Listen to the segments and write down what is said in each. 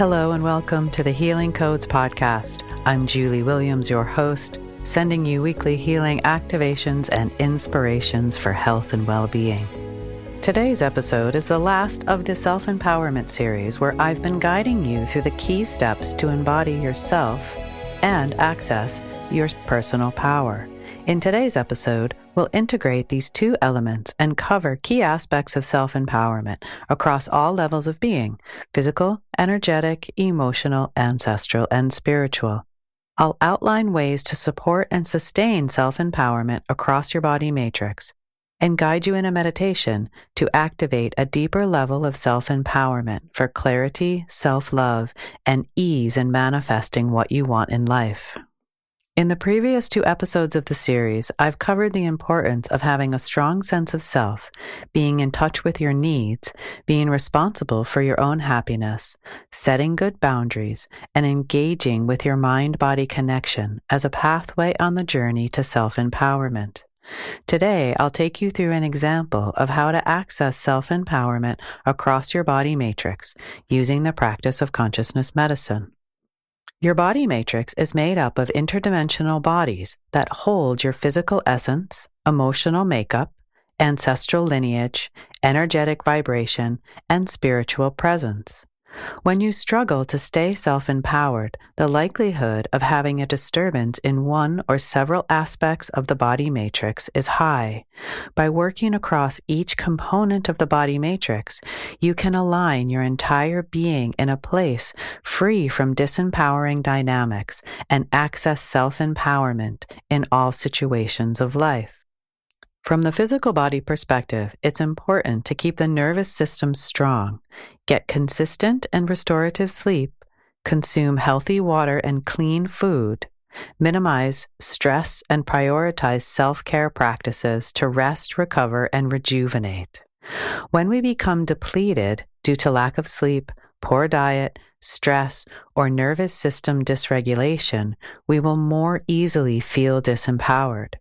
Hello and welcome to the Healing Codes podcast. I'm Julie Williams, your host, sending you weekly healing activations and inspirations for health and well being. Today's episode is the last of the self empowerment series where I've been guiding you through the key steps to embody yourself and access your personal power. In today's episode, we'll integrate these two elements and cover key aspects of self empowerment across all levels of being physical, energetic, emotional, ancestral, and spiritual. I'll outline ways to support and sustain self empowerment across your body matrix and guide you in a meditation to activate a deeper level of self empowerment for clarity, self love, and ease in manifesting what you want in life. In the previous two episodes of the series, I've covered the importance of having a strong sense of self, being in touch with your needs, being responsible for your own happiness, setting good boundaries, and engaging with your mind body connection as a pathway on the journey to self empowerment. Today, I'll take you through an example of how to access self empowerment across your body matrix using the practice of consciousness medicine. Your body matrix is made up of interdimensional bodies that hold your physical essence, emotional makeup, ancestral lineage, energetic vibration, and spiritual presence. When you struggle to stay self empowered, the likelihood of having a disturbance in one or several aspects of the body matrix is high. By working across each component of the body matrix, you can align your entire being in a place free from disempowering dynamics and access self empowerment in all situations of life. From the physical body perspective, it's important to keep the nervous system strong, get consistent and restorative sleep, consume healthy water and clean food, minimize stress, and prioritize self care practices to rest, recover, and rejuvenate. When we become depleted due to lack of sleep, poor diet, stress, or nervous system dysregulation, we will more easily feel disempowered.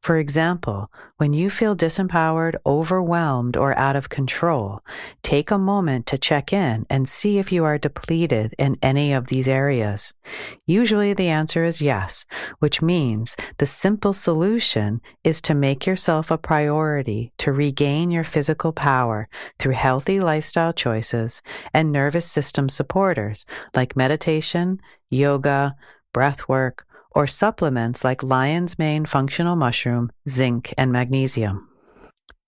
For example, when you feel disempowered, overwhelmed, or out of control, take a moment to check in and see if you are depleted in any of these areas. Usually the answer is yes, which means the simple solution is to make yourself a priority to regain your physical power through healthy lifestyle choices and nervous system supporters like meditation, yoga, breath work, or supplements like lion's mane functional mushroom, zinc, and magnesium.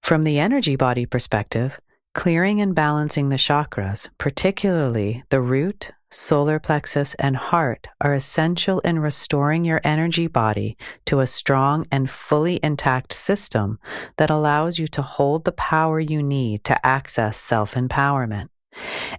From the energy body perspective, clearing and balancing the chakras, particularly the root, solar plexus, and heart, are essential in restoring your energy body to a strong and fully intact system that allows you to hold the power you need to access self empowerment.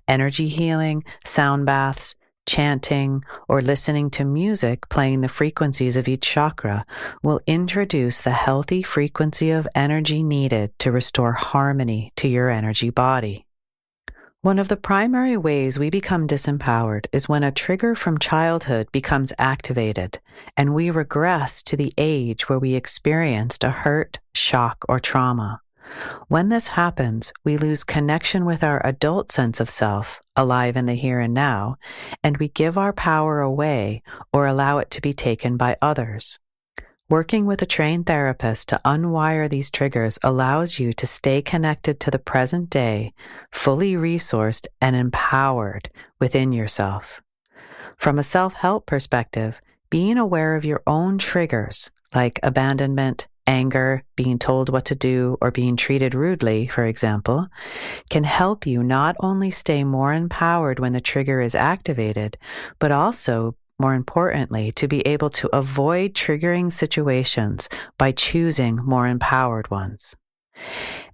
Energy healing, sound baths, chanting, or listening to music playing the frequencies of each chakra will introduce the healthy frequency of energy needed to restore harmony to your energy body. One of the primary ways we become disempowered is when a trigger from childhood becomes activated and we regress to the age where we experienced a hurt, shock, or trauma. When this happens, we lose connection with our adult sense of self, alive in the here and now, and we give our power away or allow it to be taken by others. Working with a trained therapist to unwire these triggers allows you to stay connected to the present day, fully resourced and empowered within yourself. From a self help perspective, being aware of your own triggers, like abandonment, anger, being told what to do, or being treated rudely, for example, can help you not only stay more empowered when the trigger is activated, but also, more importantly, to be able to avoid triggering situations by choosing more empowered ones.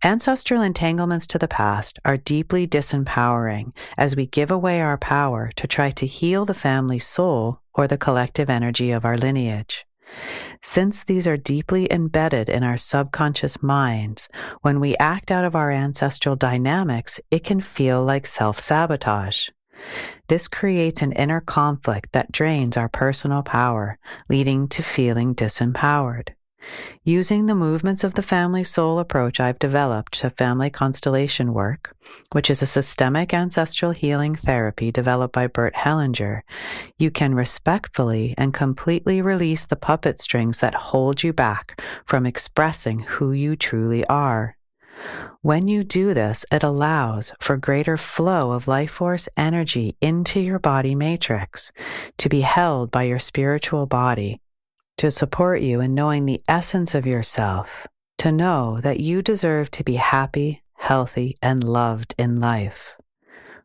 Ancestral entanglements to the past are deeply disempowering as we give away our power to try to heal the family soul or the collective energy of our lineage. Since these are deeply embedded in our subconscious minds, when we act out of our ancestral dynamics, it can feel like self sabotage. This creates an inner conflict that drains our personal power, leading to feeling disempowered. Using the movements of the family soul approach I've developed to family constellation work, which is a systemic ancestral healing therapy developed by Bert Hellinger, you can respectfully and completely release the puppet strings that hold you back from expressing who you truly are. When you do this, it allows for greater flow of life force energy into your body matrix to be held by your spiritual body to support you in knowing the essence of yourself, to know that you deserve to be happy, healthy, and loved in life.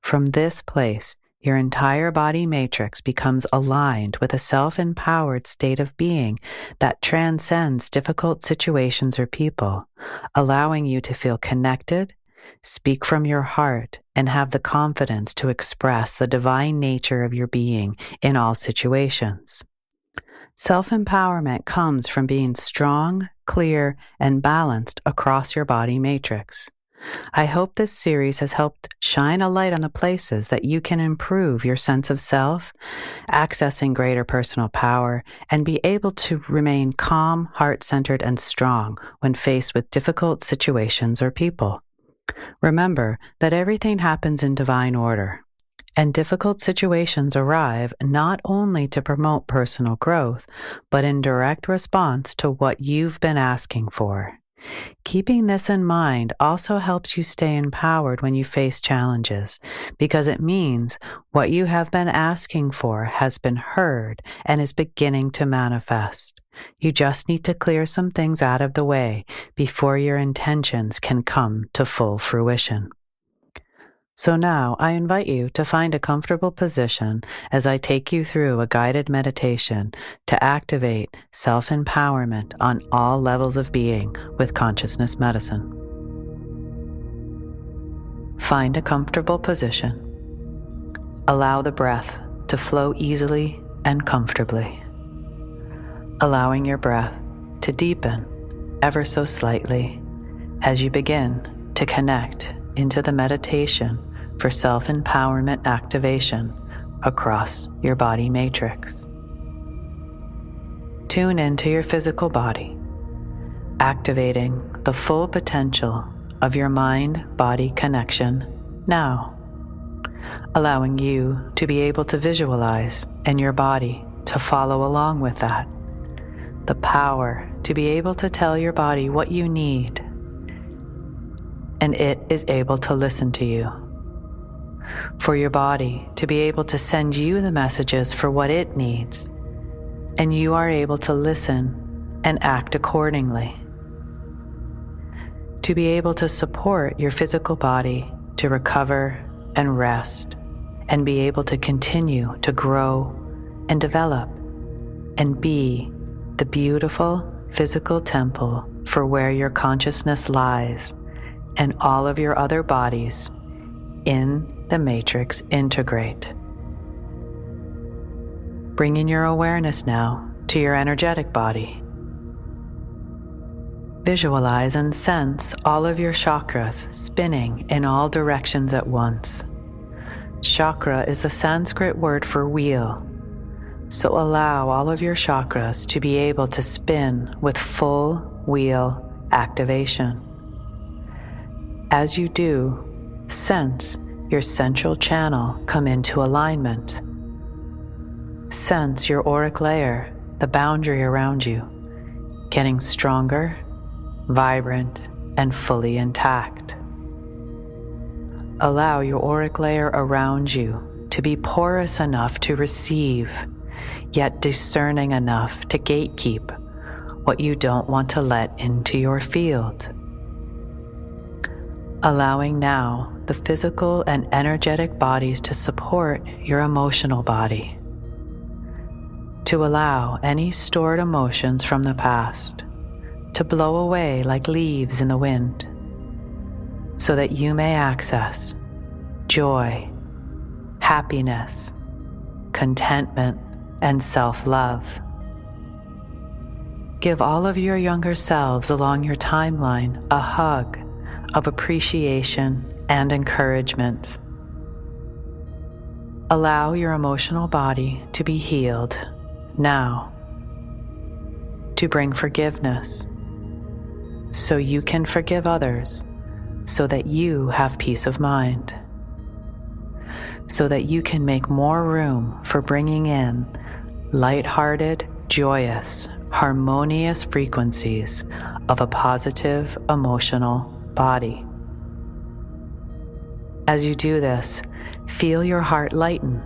From this place, your entire body matrix becomes aligned with a self empowered state of being that transcends difficult situations or people, allowing you to feel connected, speak from your heart, and have the confidence to express the divine nature of your being in all situations. Self empowerment comes from being strong, clear, and balanced across your body matrix. I hope this series has helped shine a light on the places that you can improve your sense of self, accessing greater personal power, and be able to remain calm, heart centered, and strong when faced with difficult situations or people. Remember that everything happens in divine order and difficult situations arrive not only to promote personal growth, but in direct response to what you've been asking for. Keeping this in mind also helps you stay empowered when you face challenges because it means what you have been asking for has been heard and is beginning to manifest. You just need to clear some things out of the way before your intentions can come to full fruition. So now I invite you to find a comfortable position as I take you through a guided meditation to activate self empowerment on all levels of being with consciousness medicine. Find a comfortable position. Allow the breath to flow easily and comfortably, allowing your breath to deepen ever so slightly as you begin to connect into the meditation for self empowerment activation across your body matrix. Tune into your physical body, activating the full potential of your mind body connection now, allowing you to be able to visualize and your body to follow along with that. The power to be able to tell your body what you need, and it is able to listen to you for your body to be able to send you the messages for what it needs, and you are able to listen and act accordingly. To be able to support your physical body to recover and rest, and be able to continue to grow and develop and be the beautiful physical temple for where your consciousness lies and all of your other bodies in the matrix integrate. Bringing your awareness now to your energetic body. Visualize and sense all of your chakras spinning in all directions at once. Chakra is the Sanskrit word for wheel, so allow all of your chakras to be able to spin with full wheel activation. As you do, sense your central channel come into alignment. Sense your auric layer, the boundary around you, getting stronger, vibrant, and fully intact. Allow your auric layer around you to be porous enough to receive, yet discerning enough to gatekeep what you don't want to let into your field allowing now the physical and energetic bodies to support your emotional body. To allow any stored emotions from the past to blow away like leaves in the wind, so that you may access joy, happiness, contentment, and self love. Give all of your younger selves along your timeline a hug of appreciation and encouragement. Allow your emotional body to be healed now. to bring forgiveness so you can forgive others so that you have peace of mind, so that you can make more room for bringing in light-hearted, joyous, harmonious frequencies of a positive emotional body. As you do this, feel your heart lighten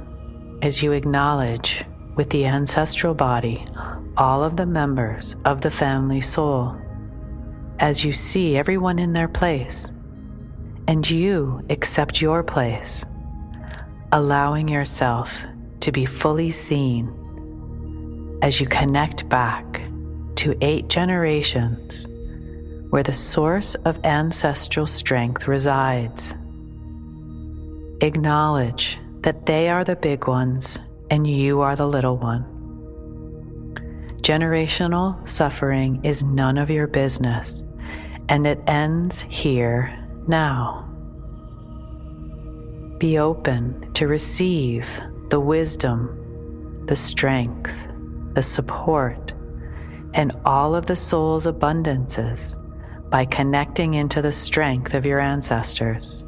as you acknowledge with the ancestral body all of the members of the family soul as you see everyone in their place and you accept your place, allowing yourself to be fully seen as you connect back to eight generations where the source of ancestral strength resides. Acknowledge that they are the big ones and you are the little one. Generational suffering is none of your business, and it ends here now. Be open to receive the wisdom, the strength, the support, and all of the soul's abundances by connecting into the strength of your ancestors.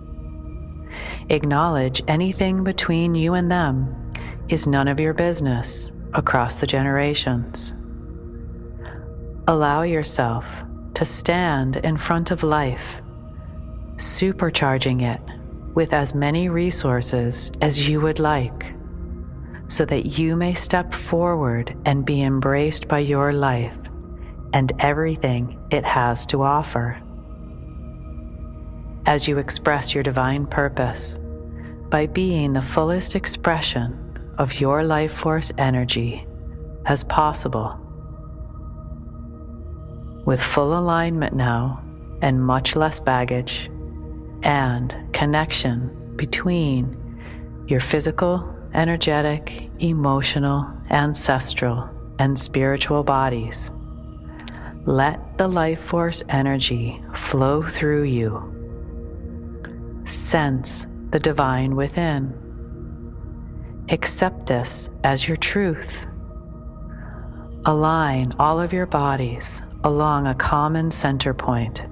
Acknowledge anything between you and them is none of your business across the generations. Allow yourself to stand in front of life, supercharging it with as many resources as you would like, so that you may step forward and be embraced by your life and everything it has to offer. As you express your divine purpose by being the fullest expression of your life force energy as possible. With full alignment now and much less baggage, and connection between your physical, energetic, emotional, ancestral, and spiritual bodies. Let the life force energy flow through you. Sense the divine within. Accept this as your truth. Align all of your bodies along a common center point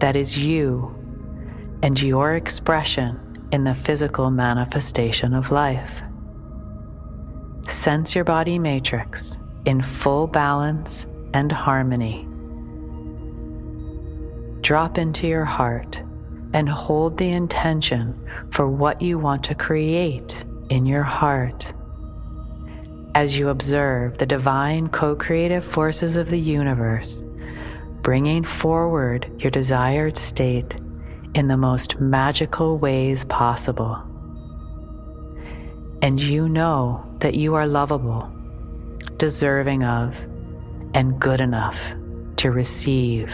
that is you and your expression in the physical manifestation of life. Sense your body matrix in full balance and harmony. Drop into your heart and hold the intention for what you want to create in your heart. As you observe the divine co creative forces of the universe, bringing forward your desired state in the most magical ways possible. And you know that you are lovable, deserving of, and good enough to receive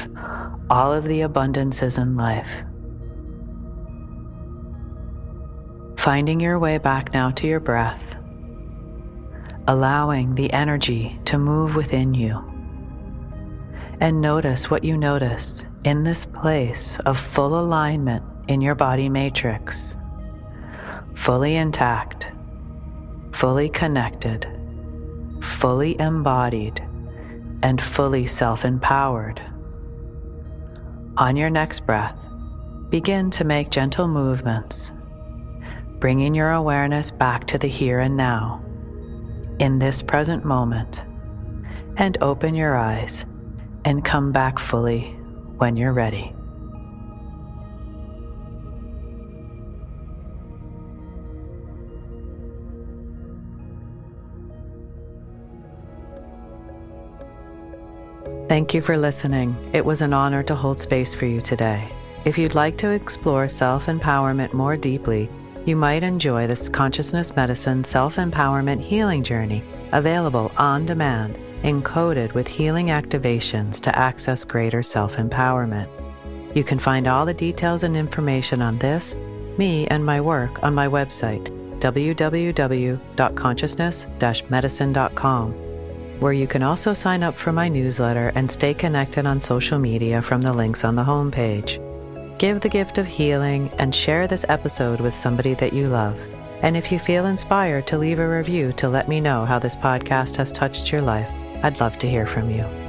all of the abundances in life. Finding your way back now to your breath, allowing the energy to move within you. And notice what you notice in this place of full alignment in your body matrix, fully intact, fully connected, fully embodied, and fully self empowered. On your next breath, begin to make gentle movements, bringing your awareness back to the here and now, in this present moment, and open your eyes and come back fully when you're ready. Thank you for listening. It was an honor to hold space for you today. If you'd like to explore self empowerment more deeply, you might enjoy this consciousness medicine self empowerment healing journey available on demand encoded with healing activations to access greater self empowerment. You can find all the details and information on this, me, and my work on my website, www.consciousness medicine.com, where you can also sign up for my newsletter and stay connected on social media from the links on the homepage. Give the gift of healing and share this episode with somebody that you love. And if you feel inspired to leave a review to let me know how this podcast has touched your life, I'd love to hear from you.